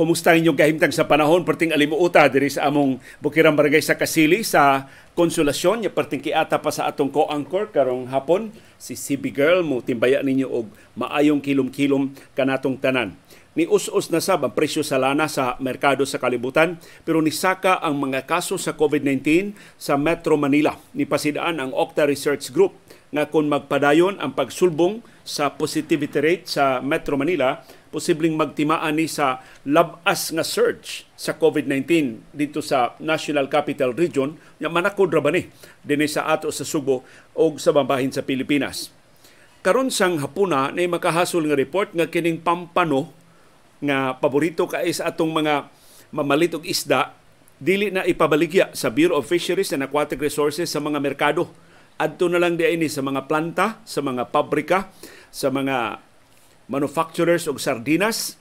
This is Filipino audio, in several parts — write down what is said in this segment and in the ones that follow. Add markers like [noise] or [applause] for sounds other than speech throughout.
Kumusta inyong kahimtang sa panahon perting alimuota diri sa among Bukirang Barangay sa Kasili sa Konsolasyon nya perting kiata pa sa atong co-anchor karong hapon si CB Girl mo timbaya ninyo og maayong kilom-kilom kanatong tanan. Ni us-us na sab ang presyo sa lana sa merkado sa kalibutan pero nisaka ang mga kaso sa COVID-19 sa Metro Manila. Ni pasidaan ang Octa Research Group nga kung magpadayon ang pagsulbong sa positivity rate sa Metro Manila posibleng magtimaan ni sa labas nga surge sa COVID-19 dito sa National Capital Region nga manakod ra ni dinhi sa ato sa Subo o sa bambahin sa Pilipinas. Karon sang hapuna na makahasol nga report nga kining pampano nga paborito kay sa atong mga mamalit og isda dili na ipabaligya sa Bureau of Fisheries and Aquatic Resources sa mga merkado. Adto na lang di ini sa mga planta, sa mga pabrika, sa mga manufacturers og sardinas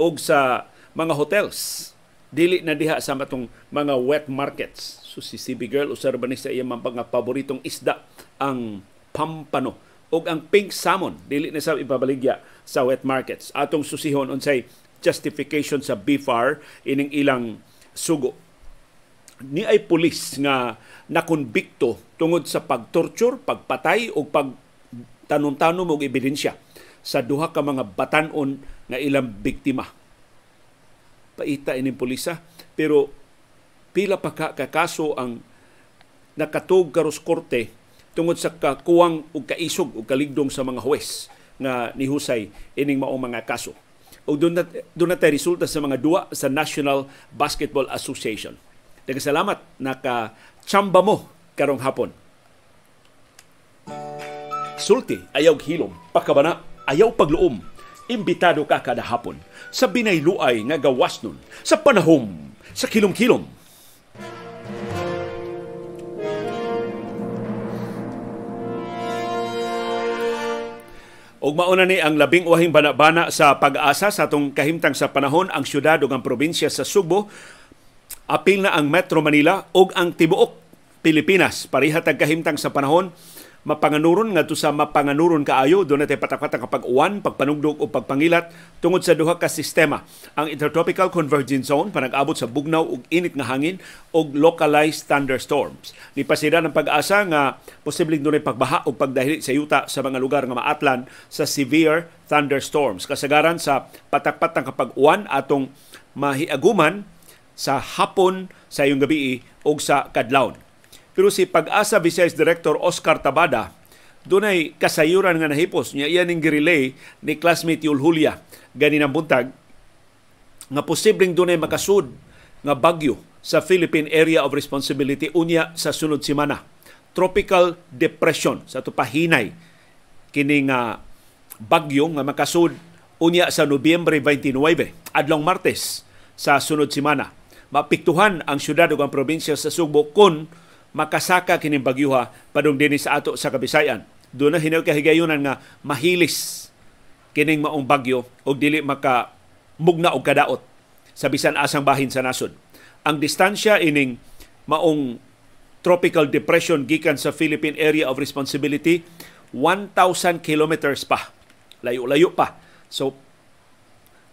og sa mga hotels. Dili na diha sa matong mga wet markets. So si CB girl usar ba iyang mga paboritong isda ang pampano og ang pink salmon. Dili na sa ipabaligya sa wet markets. Atong susihon unsay justification sa BFAR ining ilang sugo. Ni ay pulis nga nakonbikto tungod sa pagtorture, pagpatay o pag tanom-tanom og ebidensya sa duha ka mga batanon nga ilang biktima. Paita ining pulisa pero pila pa ka kakaso ang nakatug karos korte tungod sa kakuwang ug kaisog ug kaligdong sa mga huwes nga nihusay ining mao mga kaso. O doon na, na resulta sa mga duwa sa National Basketball Association. Daghang salamat naka chamba mo karong hapon. Sulti ayaw hilom pakabana ayaw pagluom, imbitado ka kada hapon. Sa binayluay nga gawas nun. Sa panahom. Sa kilom-kilom. Og mauna ni ang labing wahing banabana sa pag-asa sa atong kahimtang sa panahon ang syudad ug ang probinsya sa Subo. Apil na ang Metro Manila ug ang tibuok Pilipinas. Pareha tag kahimtang sa panahon mapanganuron ngadto sa mapanganuron kaayo do natay patak-patak kapag uwan, pagpanugdog o pagpangilat tungod sa duha ka sistema. Ang Intertropical Convergence Zone panag-abot sa bugnaw ug init nga hangin og localized thunderstorms. Ni pasira ng pag-asa nga posibleng dunay pagbaha o pagdahili sa yuta sa mga lugar nga maatlan sa severe thunderstorms. Kasagaran sa patak-patak kapag uwan atong mahiaguman sa hapon sa iyong gabi o sa kadlawon pero si Pag-asa Vice Director Oscar Tabada, dunay kasayuran nga nahipos niya iyan ning girelay ni classmate Yul Julia ganinang buntag nga posibleng dunay makasud nga bagyo sa Philippine Area of Responsibility unya sa sunod semana. Tropical depression sa tupahinay kini nga bagyo nga makasud unya sa Nobyembre 29 adlong Martes sa sunod semana. Mapiktuhan ang syudad ug ang probinsya sa Subo kun makasaka kining bagyuha padung dinhi sa ato sa Kabisayan. Doon na hinaw kahigayunan nga mahilis kining maong bagyo o dili maka mugna og kadaot sa bisan asang bahin sa nasod. Ang distansya ining maong tropical depression gikan sa Philippine Area of Responsibility 1,000 kilometers pa. Layo-layo pa. So,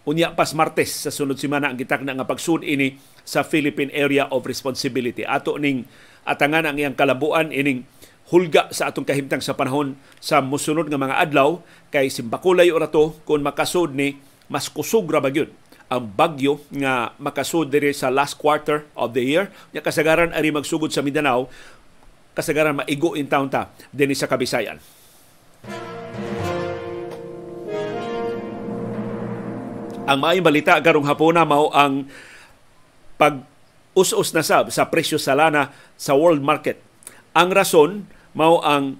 unya pas Martes sa sunod semana ang gitak na nga pagsud ini sa Philippine Area of Responsibility. Ato ning atangan ang iyang kalabuan ining hulga sa atong kahimtang sa panahon sa musunod nga mga adlaw kay simbakulay ora to kung makasud ni mas kusog ra bagyod ang bagyo nga makasud diri sa last quarter of the year. Nya kasagaran ari magsugod sa Mindanao kasagaran maigo in town ta dinhi sa Kabisayan. Ang maayong balita karong hapuna mao ang pag us-us na sab sa presyo sa lana sa world market. Ang rason mao ang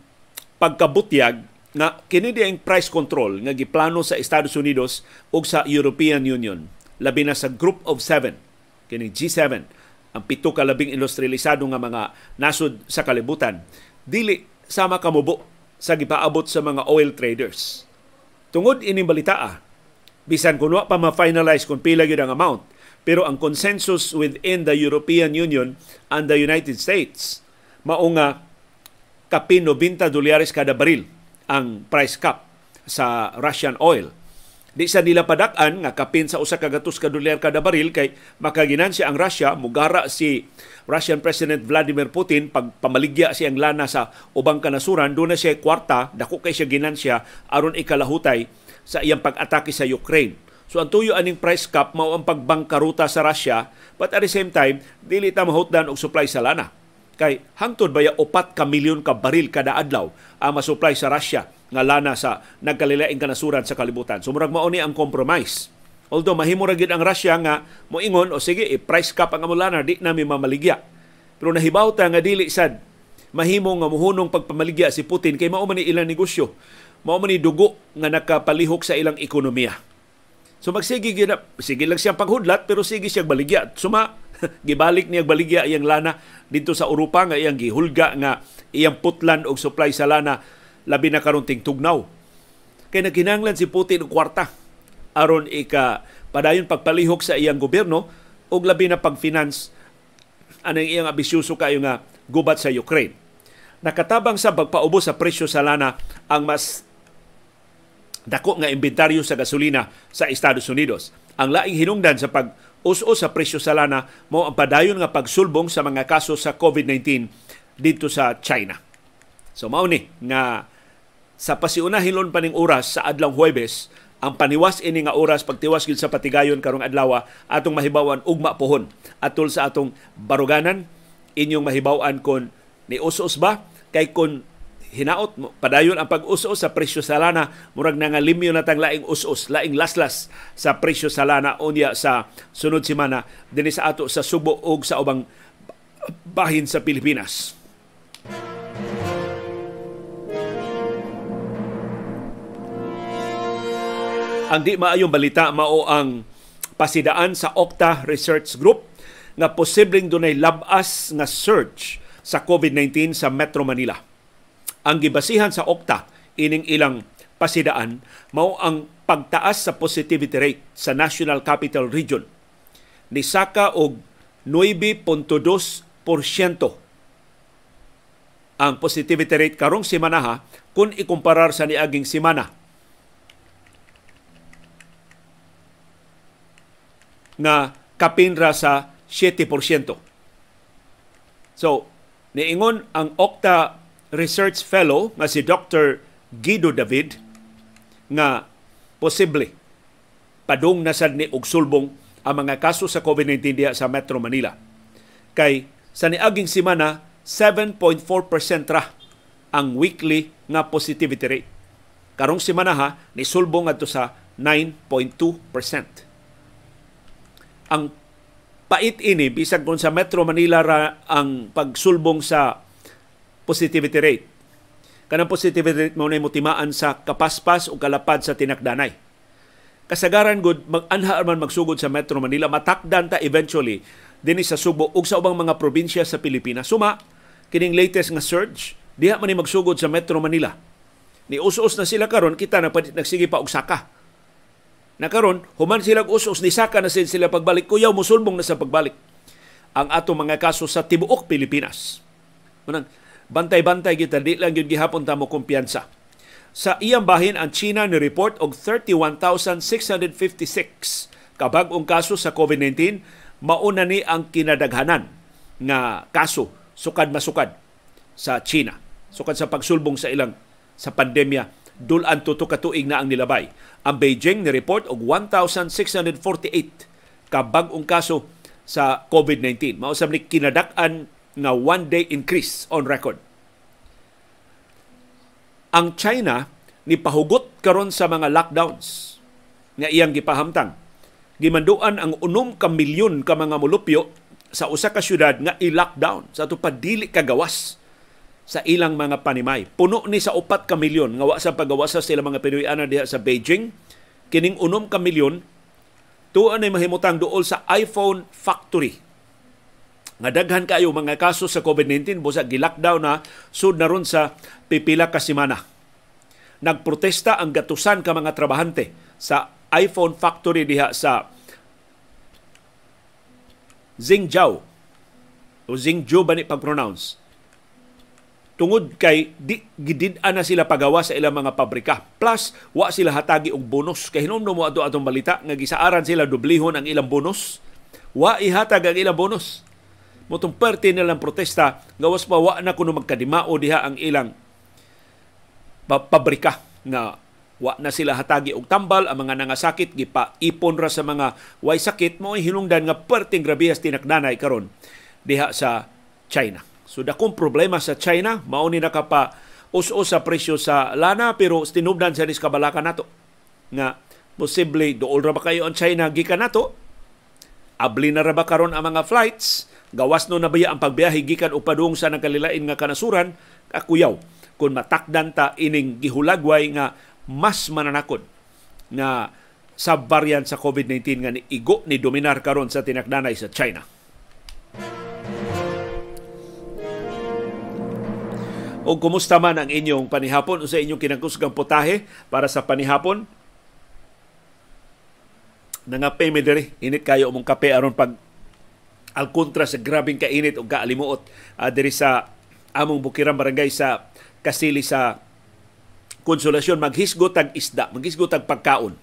pagkabutyag nga kini ang price control nga giplano sa Estados Unidos ug sa European Union labi na sa Group of Seven kini G7 ang pito ka labing industrialisado nga mga nasod sa kalibutan dili sama kamubo sa gipaabot sa mga oil traders. Tungod ining balita ah, bisan kuno pa ma-finalize kung pila gyud ang amount pero ang consensus within the European Union and the United States mao nga kapin 90 dolyares kada baril ang price cap sa Russian oil. Di sa nila padak-an nga kapin sa usa ka gatos ka dolyar kada baril kay makaginansya ang Russia mugara si Russian President Vladimir Putin pag pamaligya siyang lana sa ubang kanasuran do na siya kwarta dako kay siya ginansya aron ikalahutay sa iyang pag-atake sa Ukraine. So ang tuyo aning price cap mao ang pagbangkaruta sa Russia but at the same time dili ta mahutdan og supply sa lana. Kay hangtod baya upat ka milyon ka baril kada adlaw ang masupply sa Russia nga lana sa nagkalilaing kanasuran sa kalibutan. So murag mao ni ang compromise. Although mahimo ra ang Russia nga moingon o sige i-price cap ang among lana di nami mamaligya. Pero nahibaw ta nga dili sad mahimo nga muhunong pagpamaligya si Putin kay mao man ni ilang negosyo. Mao man ni dugo nga nakapalihok sa ilang ekonomiya. So magsige gina, sige lang siyang paghudlat pero sige siyang baligya. Suma [laughs] gibalik niya baligya iyang lana dito sa Europa nga iyang gihulga nga iyang putlan og supply sa lana labi na karon tugnaw. Kay nagkinanglan si Putin og kwarta aron ika padayon pagpalihok sa iyang gobyerno og labi na pag-finance anang iyang abisyoso kayo nga gubat sa Ukraine. Nakatabang sa pagpaubos sa presyo sa lana ang mas dako nga inventaryo sa gasolina sa Estados Unidos. Ang laing hinungdan sa pag us sa presyo sa lana mo ang padayon nga pagsulbong sa mga kaso sa COVID-19 dito sa China. So mao ni nga sa pasiunahilon pa ning oras sa adlaw Huwebes, ang paniwas ini nga oras pagtiwas gid sa patigayon karong adlaw atong mahibawan ugma pohon atol sa atong baruganan inyong mahibawan kon ni us ba kay kon hinaot mo padayon ang pag-us-us sa presyo sa lana murag na nga limyo na tang laing us-us laing laslas sa presyo sa lana unya sa sunod semana dinhi sa ato sa Subo ug sa ubang bahin sa Pilipinas. Ang di maayong balita mao ang pasidaan sa Okta Research Group nga posibleng dunay labas nga surge sa COVID-19 sa Metro Manila. Ang gibasihan sa Okta ining ilang pasidaan mao ang pagtaas sa positivity rate sa National Capital Region ni saka og 9.2% ang positivity rate karong semana ha kung ikumparar sa niaging semana nga kapinra sa 7%. So, niingon ang Okta Research Fellow nga si Dr. Guido David nga posible padung nasad ni og sulbong ang mga kaso sa COVID-19 diya sa Metro Manila. Kay sa niaging semana 7.4% ra ang weekly nga positivity rate. Karong semana ha, ni sulbong adto sa 9.2% ang pait ini bisag kung sa Metro Manila ra ang pagsulbong sa positivity rate. Kanang positivity rate mo na timaan sa kapaspas o kalapad sa tinakdanay. Kasagaran gud mag-anha man magsugod sa Metro Manila matakdan ta eventually dinhi sa Subo ug sa ubang mga probinsya sa Pilipinas. Suma kining latest nga surge diha man ni magsugod sa Metro Manila. Ni us-us na sila karon kita na nagsige pa og saka na karon human sila usos ni saka na sila pagbalik kuyaw musulbong na sa pagbalik ang ato mga kaso sa tibuok Pilipinas. Manang bantay-bantay kita di lang gyud gihapon ta mo kumpiyansa. Sa iyang bahin ang China ni report og 31,656 kabag-ong kaso sa COVID-19 mauna ni ang kinadaghanan nga kaso sukad masukad sa China. Sukad sa pagsulbong sa ilang sa pandemya dulan tuto ka tuig na ang nilabay. Ang Beijing ni report og 1648 ka bag-ong kaso sa COVID-19. Mao sa ni kinadak-an nga one day increase on record. Ang China ni pahugot karon sa mga lockdowns nga iyang gipahamtang. Gimanduan ang unom ka milyon ka mga mulupyo sa usa ka syudad nga i-lockdown sa ato padili kagawas sa ilang mga panimay. Puno ni sa upat ka milyon nga wa sa pagawasa sila mga Pinoy-ana diha sa Beijing. Kining unom ka milyon tuan ay mahimutang duol sa iPhone factory. Nga daghan kayo mga kaso sa COVID-19 busa gi-lockdown na sud na ron sa pipila ka semana. Nagprotesta ang gatusan ka mga trabahante sa iPhone factory diha sa Xinjiao o Xinjiao ba ni pag-pronounce tungod kay di gidid-an na sila pagawa sa ilang mga pabrika. Plus, wa sila hatagi og bonus. Kay hinumdum mo ato atong balita nga gisaaran sila dublihon ang ilang bonus. Wa ihatag ang ilang bonus. Motong parte nilang protesta, gawas pa wa na kuno magkadimao diha ang ilang pabrika nga wa na sila hatagi og tambal ang mga nangasakit gipa ipon ra sa mga way sakit mo hinungdan nga perting grabihas tinakdanay karon diha sa China. So dakong problema sa China, mao ni nakapa us-us sa presyo sa lana pero tinubdan sa kabalakan nato nga posible dool ra ba kayo ang China gikan nato abli na ra ba karon ang mga flights gawas no na baya ang pagbiyahe gikan o padung sa nagkalilain nga kanasuran kakuyaw kung matakdan ta ining gihulagway nga mas mananakod nga sa variant sa COVID-19 nga ni igo ni dominar karon sa tinakdanay sa China. O kumusta man ang inyong panihapon o sa inyong kinangkusgang putahe para sa panihapon? Nangapay mi diri, init kayo mong kape aron pag al kontra sa grabing kainit o kaalimuot uh, diri sa among Bukirang Barangay sa Kasili sa Konsolasyon maghisgot tag isda, maghisgot tag pagkaon.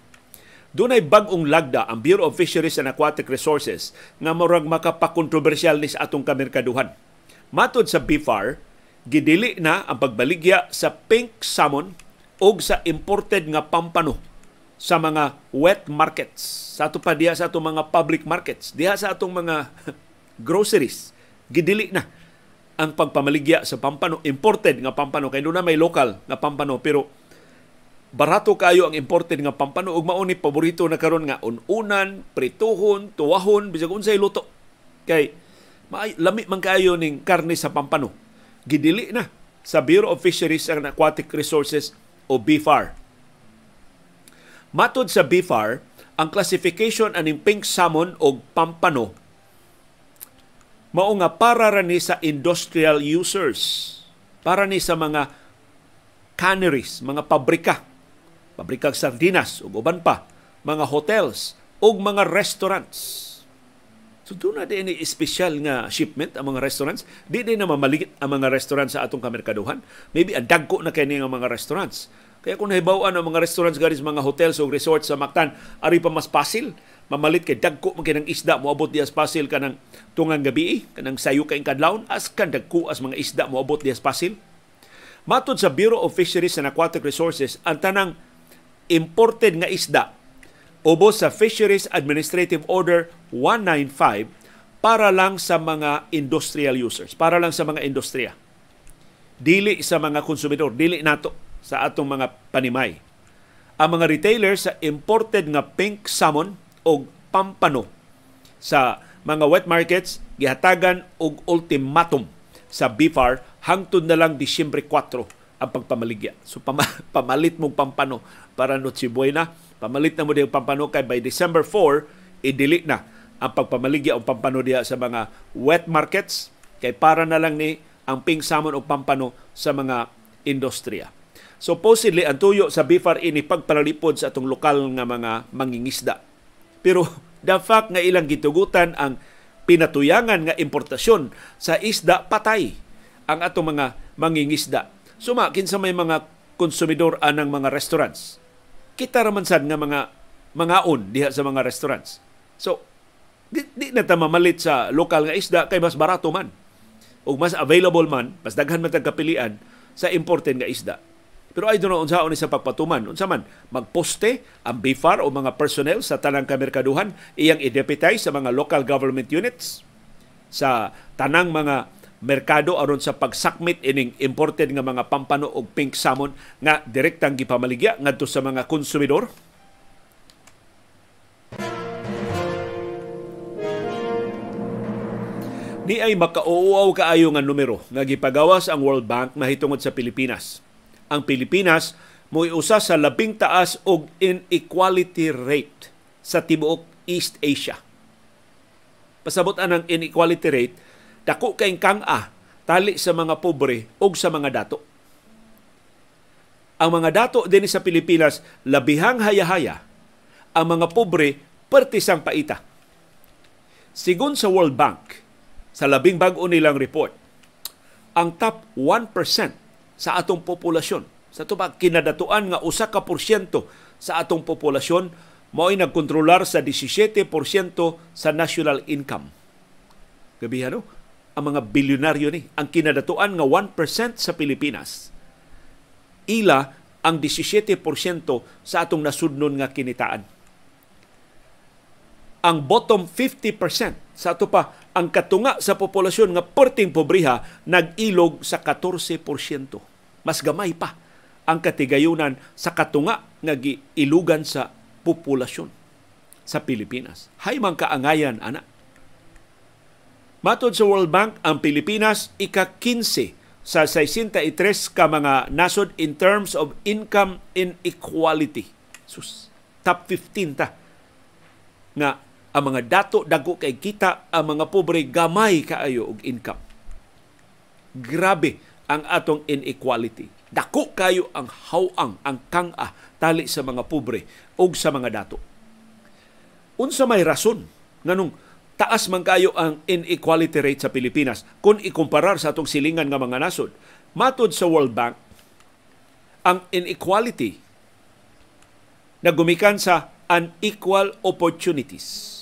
Dunay bag-ong lagda ang Bureau of Fisheries and Aquatic Resources nga murag makapakontrobersyal ni sa atong kamerkaduhan. Matod sa BFAR, gidili na ang pagbaligya sa pink salmon o sa imported nga pampano sa mga wet markets. Sa ato pa diha sa atong mga public markets, diha sa atong mga [laughs] groceries. Gidili na ang pagpamaligya sa pampano, imported nga pampano. Kaya na may local nga pampano, pero barato kayo ang imported nga pampano ug mao paborito na karon nga ununan, prituhon, tuwahon, bisag unsay luto. Kay lami man kayo ning karne sa pampano gidili na sa Bureau of Fisheries and Aquatic Resources o BFAR. Matod sa BFAR, ang classification aning pink salmon o pampano mao nga para ra ni sa industrial users, para ni sa mga canneries, mga pabrika, pabrikang sardinas ug uban pa, mga hotels ug mga restaurants So doon na din special nga shipment ang mga restaurants. Di din na mamaligit ang mga restaurants sa atong kamerkaduhan. Maybe ang dagko na kini ang mga restaurants. Kaya kung nahibawan ang mga restaurants garis mga hotels o resorts sa Mactan, ari pa mas pasil. Mamalit kay dagko man kinang isda moabot dias pasil kanang tungang gabi kanang sayo kay kadlawon as kan dagko as mga isda moabot dias pasil. Matod sa Bureau of Fisheries and Aquatic Resources, ang tanang imported nga isda ubos sa Fisheries Administrative Order 195 para lang sa mga industrial users, para lang sa mga industriya. Dili sa mga konsumidor, dili nato sa atong mga panimay. Ang mga retailers sa imported nga pink salmon o pampano sa mga wet markets gihatagan og ultimatum sa BFAR hangtod na lang Disyembre 4 ang pagpamaligya. So [laughs] pamalit mong pampano para Noche Buena Pamalit na mo din pampano kay by December 4, i-delete na ang pagpamaligya o pampano diha sa mga wet markets kay para na lang ni ang pink salmon o pampano sa mga industriya. Supposedly, ang tuyo sa BFAR ini pagpalalipod sa atong lokal nga mga mangingisda. Pero [laughs] the fact nga ilang gitugutan ang pinatuyangan nga importasyon sa isda patay ang atong mga mangingisda. Suma kinsa may mga konsumidor anang mga restaurants kita raman sad nga mga mga on diha sa mga restaurants. So, di, di na ta mamalit sa lokal nga isda kay mas barato man. O mas available man, mas daghan man kapilian sa imported nga isda. Pero don't know unsa ni sa pagpatuman. Unsa man magposte ang BIFAR o mga personnel sa tanang kamerkaduhan iyang i-deputize sa mga local government units sa tanang mga merkado aron sa pagsakmit ining imported nga mga pampano og pink salmon nga direktang gipamaligya ngadto sa mga konsumidor? Ni ay makauuaw kaayo nga numero nga gipagawas ang World Bank mahitungod sa Pilipinas. Ang Pilipinas mo usa sa labing taas og inequality rate sa tibuok East Asia. Pasabot ang inequality rate dako kay kang-a tali sa mga pobre o sa mga dato. Ang mga dato din sa Pilipinas labihang hayahaya, ang mga pobre pertisang paita. Sigun sa World Bank, sa labing bag-o nilang report, ang top 1% sa atong populasyon. Sa tubag kinadatuan nga usa ka porsyento sa atong populasyon mao'y nagkontrolar sa 17% sa national income. Gabi ano? Ang mga bilyonaryo ni, ang kinadatuan nga 1% sa Pilipinas. Ila ang 17% sa atong nasudnon nga kinitaan. Ang bottom 50% sa ato pa ang katunga sa populasyon nga perting pobriha nag-ilog sa 14%. Mas gamay pa ang katigayunan sa katunga nga giilugan sa populasyon sa Pilipinas. Hay man kaangayan ana. Matod sa World Bank, ang Pilipinas ika-15 sa 63 ka mga nasod in terms of income inequality. Sus, top 15 ta nga ang mga dato dago kay kita ang mga pobre gamay kaayo og income. Grabe ang atong inequality. Dako kayo ang hawang, ang kang-a tali sa mga pobre o sa mga dato. Unsa may rason nganong taas man kayo ang inequality rate sa Pilipinas kung ikumparar sa atong silingan nga mga nasod. Matod sa World Bank, ang inequality na gumikan sa unequal opportunities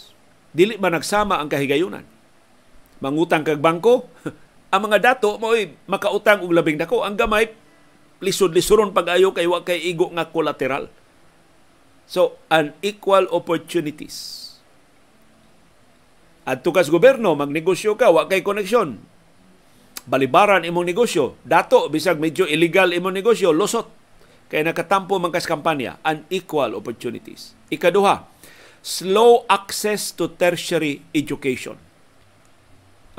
dili man nagsama ang kahigayunan. Mangutang kag bangko, [laughs] ang mga dato mo makautang og labing dako, ang gamay lisod-lisoron pag-ayo kay wa kay igo nga collateral. So, unequal opportunities. At tukas gobyerno, magnegosyo ka, wa kay koneksyon. Balibaran imong negosyo. Dato, bisag medyo illegal imong negosyo, losot. Kaya nakatampo man kas kampanya, unequal opportunities. Ikaduha, slow access to tertiary education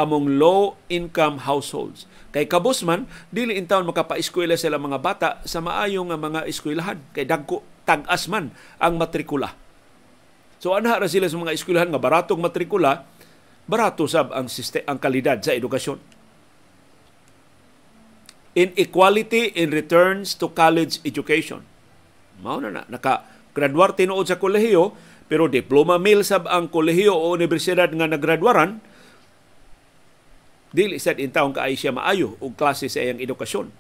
among low-income households. Kay kabus man, dili in taon makapa-eskwela sila mga bata sa maayo nga mga eskwelahan. Kay dagko tag-as man ang matrikula. So anha ra sila sa mga eskwelahan nga baratong matrikula, barato sab ang sistem, ang kalidad sa edukasyon. Inequality in returns to college education. Mao na na naka graduar tinuod sa kolehiyo pero diploma mill sab ang kolehiyo o universidad nga naggraduaran, dili sad in taong kaay siya maayo og klase sa iyang edukasyon.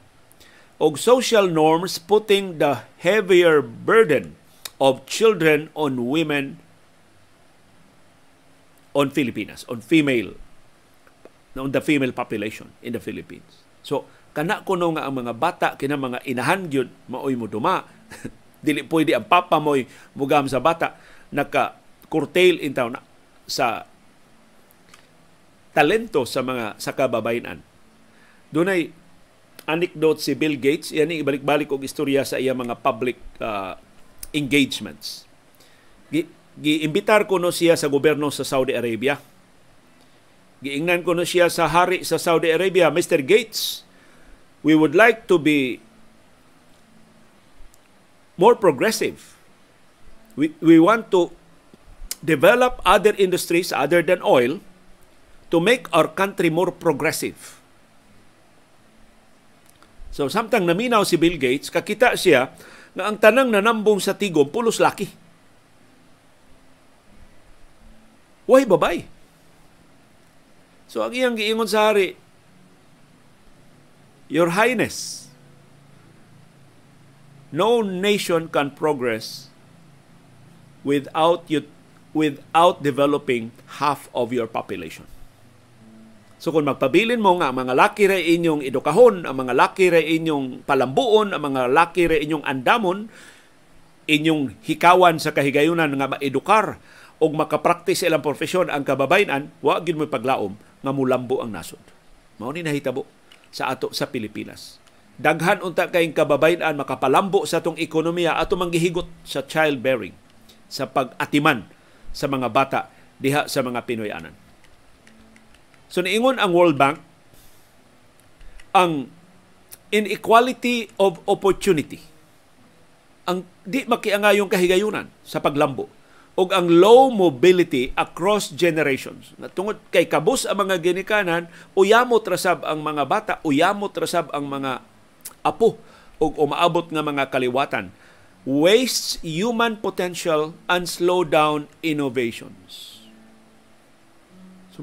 Og social norms putting the heavier burden of children on women on Filipinas, on female on the female population in the Philippines. So, kana kuno nga ang mga bata kina mga inahan gyud maoy mo duma. [laughs] Dili pwede ang papa mo'y mugam sa bata naka curtail in town sa talento sa mga sa kababayan. Dunay anecdote si Bill Gates, yan ibalik-balik og istorya sa iya mga public uh, engagements. Gi, giimbitar ko no siya sa gobyerno sa Saudi Arabia. Giingnan ko no siya sa hari sa Saudi Arabia, Mr. Gates, we would like to be more progressive we, we want to develop other industries other than oil to make our country more progressive. So samtang naminaw si Bill Gates, kakita siya nga ang tanang nanambong sa tigom pulos laki. Why babay? So ang iyang giingon sa hari, Your Highness, no nation can progress without you without developing half of your population. So kung magpabilin mo nga mga laki ra inyong edukahon, ang mga laki ra inyong palambuon, ang mga laki ra inyong andamon, inyong hikawan sa kahigayunan nga maedukar o makapraktis ilang profesyon ang kababayan, wa gid mo paglaom nga mulambo ang nasod. Mao ni nahitabo sa ato sa Pilipinas. Daghan unta kayong kababayan makapalambo sa atong ekonomiya ato manggihigot sa childbearing sa pag-atiman sa mga bata diha sa mga Pinoyanan. So niingon ang World Bank ang inequality of opportunity ang di makiangayong kahigayunan sa paglambo og ang low mobility across generations. Na tungod kay kabus ang mga ginikanan, uyamot rasab ang mga bata, uyamot rasab ang mga apo og umaabot nga mga kaliwatan wastes human potential and slow down innovations. So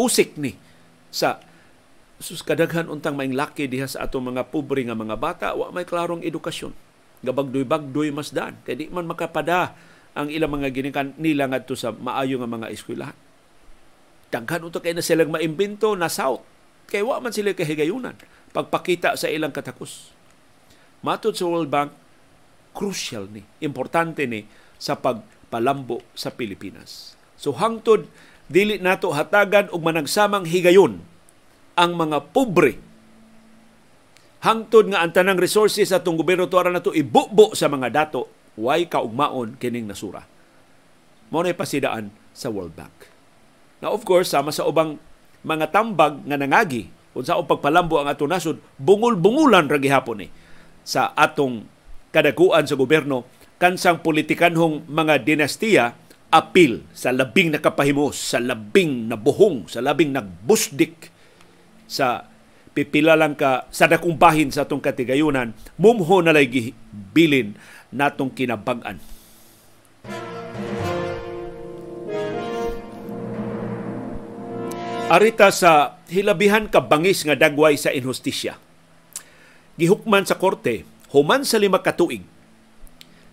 usik ni sa sus kadaghan untang maing laki diha sa atong mga pobre nga mga bata wa may klarong edukasyon. Gabagdoy-bagdoy mas daan kay di man makapada ang ilang mga ginikan nila ngadto sa maayo nga mga eskwelahan. Daghan unta kay na silang maimbento na south. Kay wa man sila kahigayunan pagpakita sa ilang katakos matud sa World Bank crucial ni importante ni sa pagpalambo sa Pilipinas. So hangtod dili nato hatagan og managsamang higayon ang mga pobre. Hangtod nga ang tanang resources atong gobyerno tuara nato ibubo sa mga dato. Way kaugmaon kining nasura? Mo na pasidaan sa World Bank. Na of course sama sa ubang mga tambag nga nangagi kung sa pagpalambo ang atong nasod bungol-bungulan ra gihapon ni eh, sa atong kadaguan sa gobyerno kansang politikanhong mga dinastiya apil sa labing nakapahimos, sa labing nabuhong, sa labing nagbusdik sa pipila lang ka sa dakong bahin sa atong katigayunan, mumho na lay bilin natong kinabag-an. Arita sa hilabihan ka bangis nga dagway sa inhustisya. Gihukman sa korte, human sa lima katuig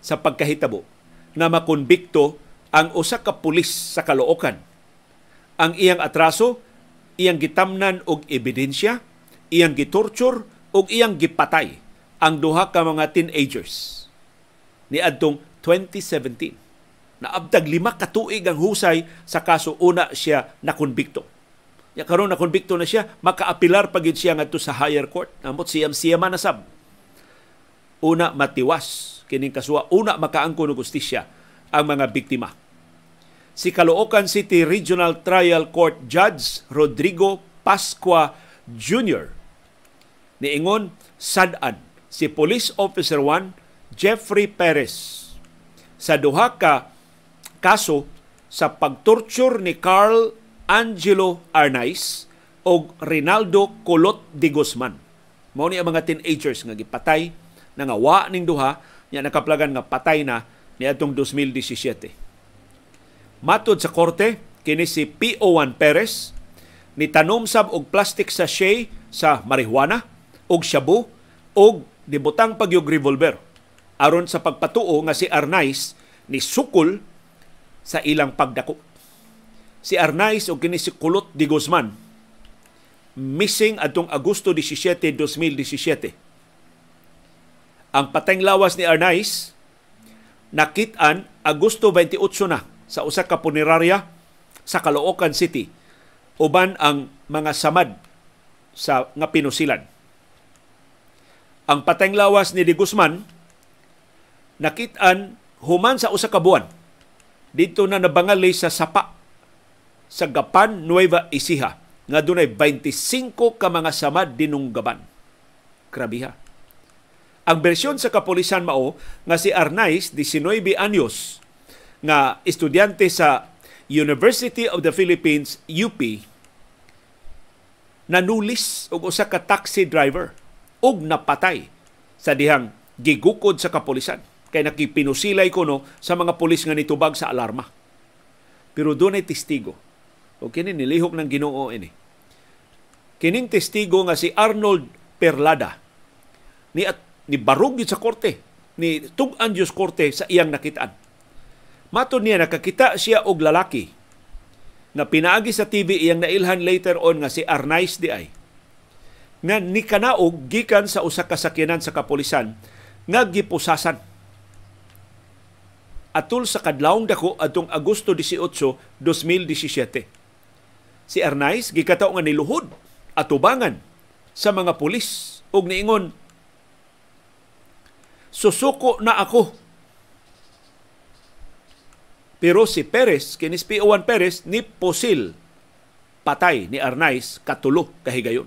sa pagkahitabo na makonbikto ang usa ka pulis sa Caloocan. Ang iyang atraso, iyang gitamnan og ebidensya iyang gitorture ug iyang gipatay ang duha ka mga teenagers ni adtong 2017. Naabtag lima ka tuig ang husay sa kaso una siya nakonbikto. Ya karon nakonbikto na siya, makaapilar pagid siya ngadto sa higher court. Amot siyam siyama na sab. Una matiwas kining kasuwa, una makaangko og justisya ang mga biktima. Si Caloocan City Regional Trial Court Judge Rodrigo Pascua Jr niingon sad-an si Police Officer 1 Jeffrey Perez sa duha ka kaso sa pagtorture ni Carl Angelo Arnaiz o Rinaldo Colot de Guzman. Mao ni ang mga teenagers nga gipatay na nga wa ning duha nya nakaplagan nga patay na ni atong 2017. Matod sa korte kini si PO1 Perez ni tanom sab og plastic sachet sa marijuana og shabu og dibutang pagyog revolver aron sa pagpatuo nga si Arnaiz ni sukol sa ilang pagdako. Si Arnaiz og kini si Kulot de Guzman missing adtong Agosto 17, 2017. Ang pateng lawas ni Arnaiz nakit-an Agosto 28 na sa usa ka punerarya sa Caloocan City uban ang mga samad sa nga pinusilan ang pateng lawas ni Di Guzman nakitaan human sa usa ka buwan dito na nabangali sa sapa sa Gapan Nueva Ecija nga dunay 25 ka mga samad dinunggaban. Grabiha. Ang bersyon sa kapulisan mao nga si Arnaiz 19 anyos nga estudyante sa University of the Philippines UP nanulis og usa ka taxi driver og napatay sa dihang gigukod sa kapulisan kay nakipinusilay kuno sa mga pulis nga nitubag sa alarma. Pero doon ay testigo. O kini nilihok ng Ginoo ini. Kining testigo nga si Arnold Perlada ni at ni barug sa korte ni tug-an korte sa iyang nakitaan. Matod niya nakakita siya og lalaki na pinaagi sa TV iyang nailhan later on nga si Arnaiz di ay nga ni kanaog gikan sa usa ka sakyanan sa kapulisan nga gipusasan atul sa kadlawong dako adtong Agosto 18, 2017. Si Arnaiz gikataw nga niluhod atubangan sa mga pulis ug niingon susuko na ako pero si Perez, kinis PO1 Perez, ni Posil patay ni Arnaiz katulo kahigayon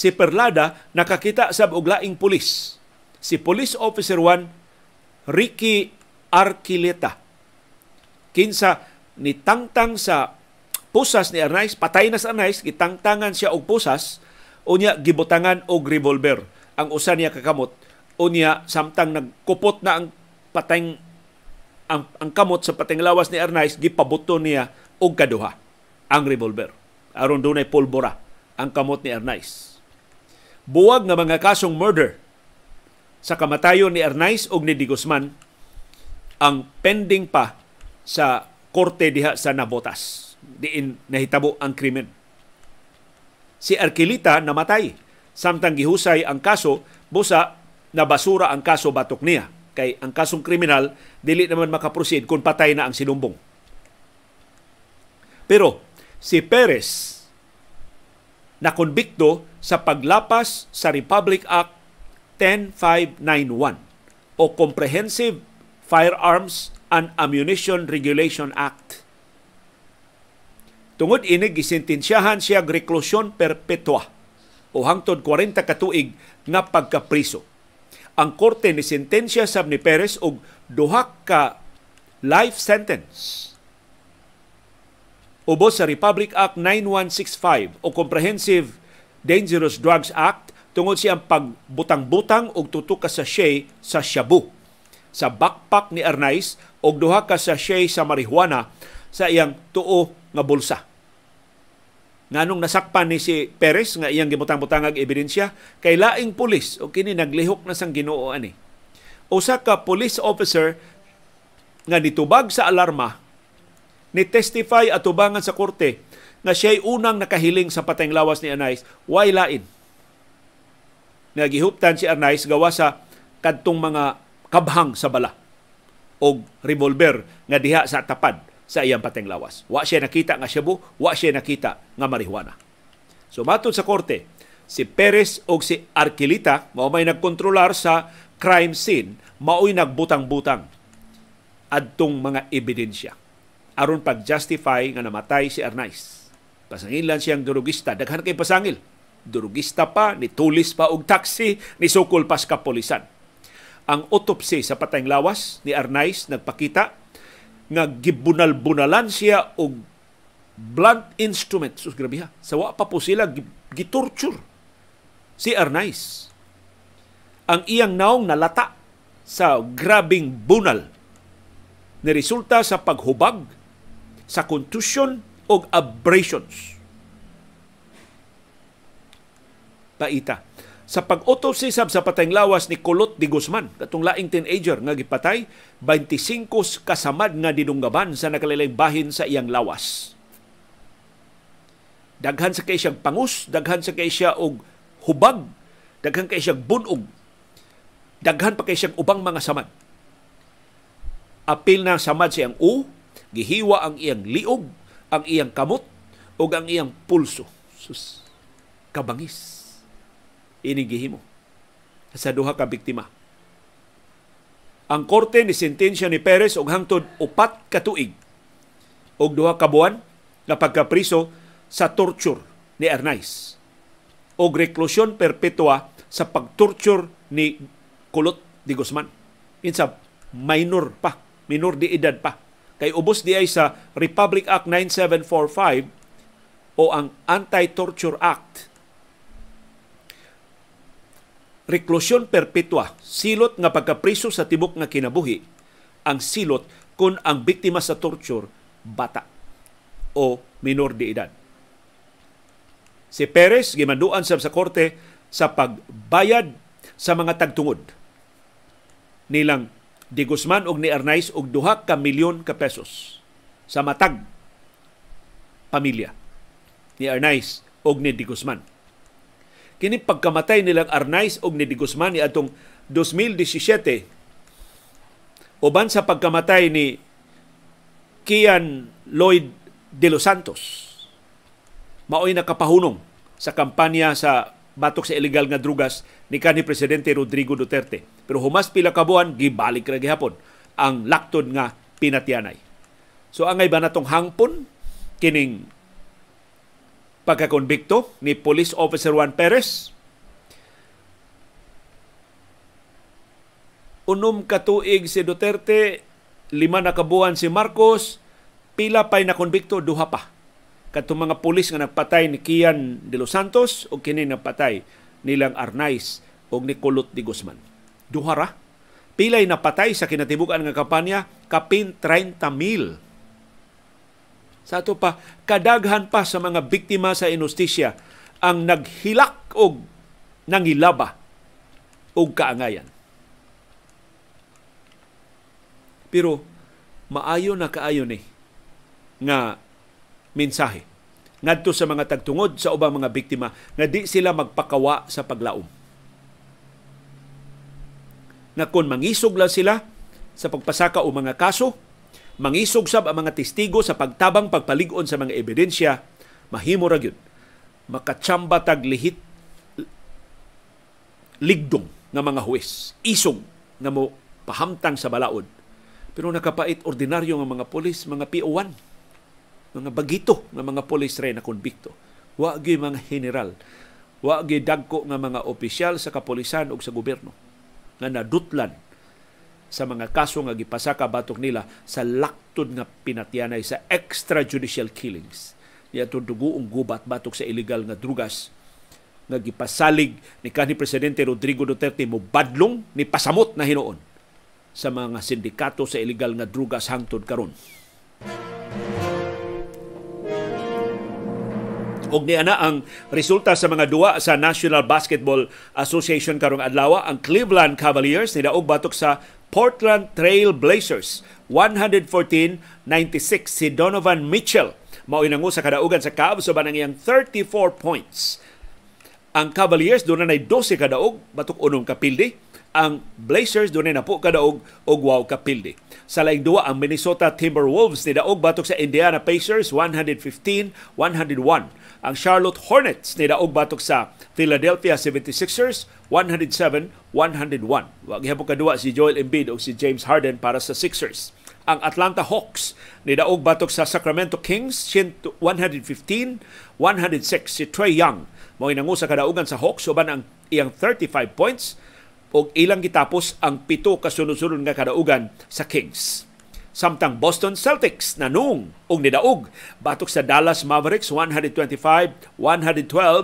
si Perlada nakakita sa og laing pulis. Si Police Officer 1 Ricky Arquileta. Kinsa ni tangtang sa pusas ni Arnaiz, patay na sa Arnaiz, gitangtangan siya og pusas, unya gibutangan og revolver. Ang usa niya kakamot, unya samtang nagkupot na ang patay ang, ang kamot sa pateng lawas ni Arnaiz, gipabuto niya og kaduha ang revolver. aron dunay pulbora ang kamot ni Arnaiz. Buwag nga mga kasong murder sa kamatayon ni Arnaiz ug ni Di Guzman ang pending pa sa korte diha sa Nabotas. Diin nahitabo ang krimen. Si Arquilita namatay samtang gihusay ang kaso busa na basura ang kaso batok niya kay ang kasong kriminal dili naman makaproceed kung patay na ang sinumbong. Pero si Perez na konbikto sa paglapas sa Republic Act 10591 o Comprehensive Firearms and Ammunition Regulation Act. Tungod ini gisintensyahan siya reklusyon perpetua o hangtod 40 katuig nga pagkapriso. Ang korte ni sentensya sab ni Perez og duha ka life sentence ubos sa Republic Act 9165 o Comprehensive Dangerous Drugs Act tungod siyang pagbutang-butang og tutok ka sachet sa shabu sa backpack ni Arnaiz og duha ka sachet sa marijuana sa iyang tuo nga bulsa. Nganong nasakpan ni si Perez nga iyang gibutang-butangag ebidensya kay laing pulis o kini naglihok na sang Ginoo ani. Usa ka police officer nga nitubag sa alarma ni testify atubangan sa korte nga siya'y unang nakahiling sa patayng lawas ni Anais, why lain? Nagihuptan si Anais gawa sa kadtong mga kabhang sa bala o revolver nga diha sa tapad sa iyang pateng lawas. Wa siya nakita nga shabu, wa siya nakita nga marihuana. So matod sa korte, si Perez o si Arquilita mao may nagkontrolar sa crime scene, mao'y nagbutang-butang adtong mga ebidensya aron pag-justify nga namatay si Arnaiz. Pasangil lang siyang durugista, daghan kay pasangil. Durugista pa, ni tulis pa og taxi, ni sukol pas kapolisan ang autopsy sa patayng lawas ni Arnaiz nagpakita nga gibunal-bunalan siya og blunt instrument. Sus, grabe ha. Sawa pa po sila gitorture si Arnaiz. Ang iyang naong nalata sa grabing bunal na resulta sa paghubag, sa contusion o abrasions. Paita sa pag-autopsy sab sa patayng lawas ni Kulot di Guzman, katong laing teenager nga gipatay, 25 kasamad nga didunggaban sa nakalilayng bahin sa iyang lawas. Daghan sa kay siyang pangus, daghan sa kay siya og hubag, daghan kay siyang bunog, daghan pa kay siyang ubang mga samad. Apil na samad siyang u, gihiwa ang iyang liog, ang iyang kamot, o ang iyang pulso. Sus, kabangis ini gihimo sa duha ka biktima. Ang korte ni sentensya ni Perez og hangtod upat ka tuig og duha ka buwan nga pagkapriso sa torture ni Arnaiz og reklusyon perpetua sa pagtorture ni Kulot di Guzman. Insa minor pa, minor di edad pa. Kay ubos di ay sa Republic Act 9745 o ang Anti-Torture Act reklusyon perpetua, silot nga pagkapriso sa tibok nga kinabuhi, ang silot kung ang biktima sa torture bata o minor de edad. Si Perez gimanduan sa korte sa pagbayad sa mga tagtungod. Nilang Di Guzman og ni Arnaiz og duha ka milyon ka pesos sa matag pamilya ni Arnaiz og ni Di Guzman kini pagkamatay nilang Arnaiz og ni Di Guzman ni atong 2017 uban sa pagkamatay ni Kian Lloyd de los Santos maoy nakapahunong sa kampanya sa batok sa illegal nga drugas ni kanhi presidente Rodrigo Duterte. Pero humas pila ka gibalik ra gihapon ang laktod nga pinatyanay. So angay ba natong hangpon kining pagkakonbikto ni Police Officer Juan Perez. Unom katuig si Duterte, lima na kabuhan si Marcos, pila pa'y nakonbikto, duha pa. Katong mga pulis nga nagpatay ni Kian de los Santos o kini nagpatay nilang Arnaiz o ni Kulot de Guzman. Duha ra. Pilay napatay sa kinatibukan nga kampanya, kapin 30 mil Sa ato pa, kadaghan pa sa mga biktima sa inostisya ang naghilak og nangilaba og kaangayan. Pero maayo na kaayo ni nga mensahe ngadto sa mga tagtungod sa ubang mga biktima nga di sila magpakawa sa paglaom. Nga kung mangisog lang sila sa pagpasaka o mga kaso, mangisog sab ang mga testigo sa pagtabang pagpalig-on sa mga ebidensya, mahimo ra gyud makatsamba tag lihit ligdong nga mga huwes, isong nga mo pahamtang sa balaod. Pero nakapait ordinaryo nga mga polis, mga PO1, mga bagito nga mga polis rin na konbikto. Wa mga general, wa dagko nga mga opisyal sa kapolisan ug sa gobyerno nga nadutlan sa mga kaso nga gipasaka batok nila sa laktod nga pinatyanay sa extrajudicial killings. Niya duguong gubat batok sa illegal nga drugas nga gipasalig ni kanhi presidente Rodrigo Duterte mo badlong ni pasamot na hinuon sa mga sindikato sa illegal nga drugas hangtod karon. Og ni ana ang resulta sa mga duwa sa National Basketball Association karong adlaw ang Cleveland Cavaliers ni daog batok sa Portland Trail Blazers 114-96 si Donovan Mitchell mao inango sa kadaugan sa Cavs uban ang iyang 34 points ang Cavaliers doon na 12 kadaog, batok unong kapildi. Ang Blazers doon na po kadaog og wow kapildi. Sa laing duwa ang Minnesota Timberwolves ni daog batok sa Indiana Pacers 115-101. Ang Charlotte Hornets ni daog batok sa Philadelphia 76ers 107-101. Wa gihapon kadua si Joel Embiid o si James Harden para sa Sixers. Ang Atlanta Hawks ni daog batok sa Sacramento Kings 115-106 si Trey Young Mao nangu sa kadaugan sa Hawks uban ang iyang 35 points ug ilang gitapos ang pito kasunod-sunod nga kadaugan sa Kings. Samtang Boston Celtics nanung og nidaog batok sa Dallas Mavericks 125-112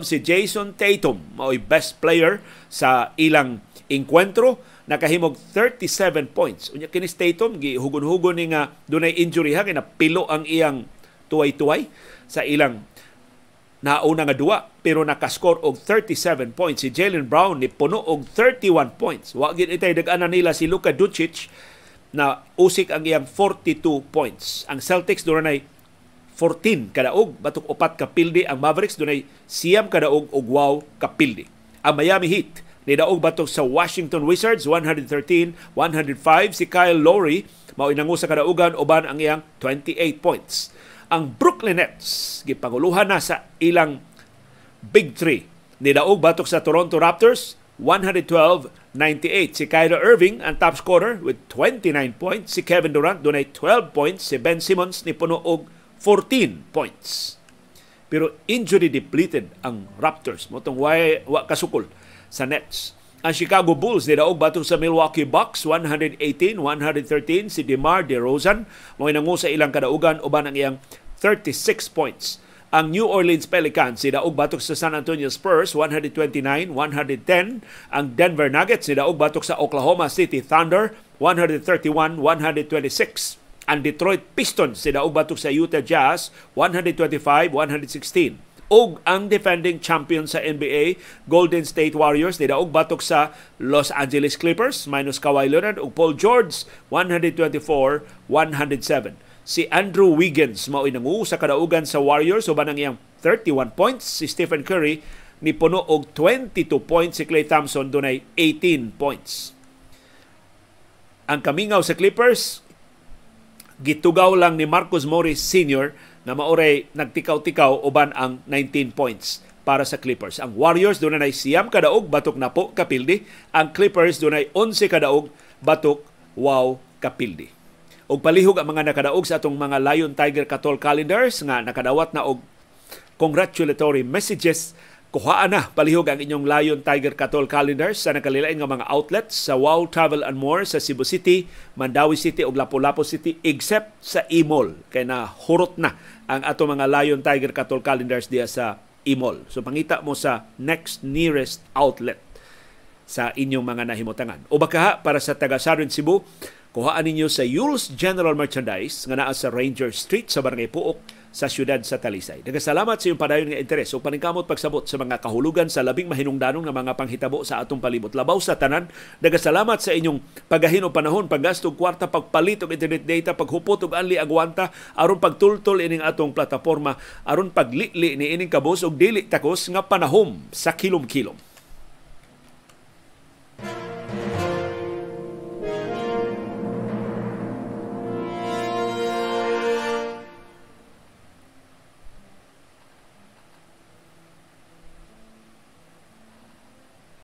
si Jason Tatum mao'y best player sa ilang enkwentro nakahimog 37 points. Unya kini Tatum gihugon-hugon ni nga dunay injury ha kay pilo ang iyang tuway-tuway sa ilang nauna nga duwa pero nakascore og 37 points. Si Jalen Brown ni puno og 31 points. Wa gid itay dag-ana nila si Luka Doncic na usik ang iyang 42 points. Ang Celtics dunay 14 kadaog batok upat ka pildi. Ang Mavericks dunay siyam kadaog og wow ka pildi. Ang Miami Heat ni daog batok sa Washington Wizards 113-105 si Kyle Lowry mao inangu sa kadaugan uban ang iyang 28 points. Ang Brooklyn Nets gipanguluhan na sa ilang Big Three. Nidaog batok sa Toronto Raptors 112-98. Si Kyrie Irving ang top scorer with 29 points. Si Kevin Durant dunay 12 points. Si Ben Simmons ni puno og 14 points. Pero injury depleted ang Raptors. Motong wa, wa kasukol sa Nets. Ang Chicago Bulls nidaog batok sa Milwaukee Bucks 118-113 si DeMar DeRozan mo nangu sa ilang kadaugan uban ang iyang 36 points. Ang New Orleans Pelicans nidaog batok sa San Antonio Spurs 129-110. Ang Denver Nuggets nidaog batok sa Oklahoma City Thunder 131-126. Ang Detroit Pistons nidaog batok sa Utah Jazz 125-116 ug ang defending champion sa NBA Golden State Warriors nidaog batok sa Los Angeles Clippers minus Kawhi Leonard ug Paul George 124-107 si Andrew Wiggins mao nangu sa kadaugan sa Warriors uban ang iyang 31 points si Stephen Curry ni puno og 22 points si Klay Thompson dunay 18 points ang kamingaw sa Clippers gitugaw lang ni Marcus Morris Sr na maoray nagtikaw-tikaw uban ang 19 points para sa Clippers. Ang Warriors doon na siyam kadaog batok na po kapildi. Ang Clippers doon ay 11 kadaog batok wow kapildi. Og palihog ang mga nakadaog sa atong mga Lion Tiger Katol calendars nga nakadawat na og congratulatory messages kuhaan na palihog ang inyong Lion Tiger Katol calendars sa nakalilain nga mga outlets sa Wow Travel and More sa Cebu City, Mandawi City ug Lapu-Lapu City except sa Imol kay na hurot na ang ato mga Lion Tiger Katol calendars diya sa Imol. So pangita mo sa next nearest outlet sa inyong mga nahimutangan. O baka para sa taga Sarin Cebu, kuhaan ninyo sa Yules General Merchandise nga naa sa Ranger Street sa Barangay Puok sa siyudad sa Talisay. Nagasalamat sa iyong padayon nga interes o paningkamot pagsabot sa mga kahulugan sa labing mahinungdanong nga mga panghitabo sa atong palibot. Labaw sa tanan, nagasalamat sa inyong pagahin o panahon, paggastog kwarta, pagpalit og internet data, paghupot og anli agwanta, aron pagtultol ining atong plataporma, aron paglili ni ining kabos og dili takos nga panahom sa kilom-kilom.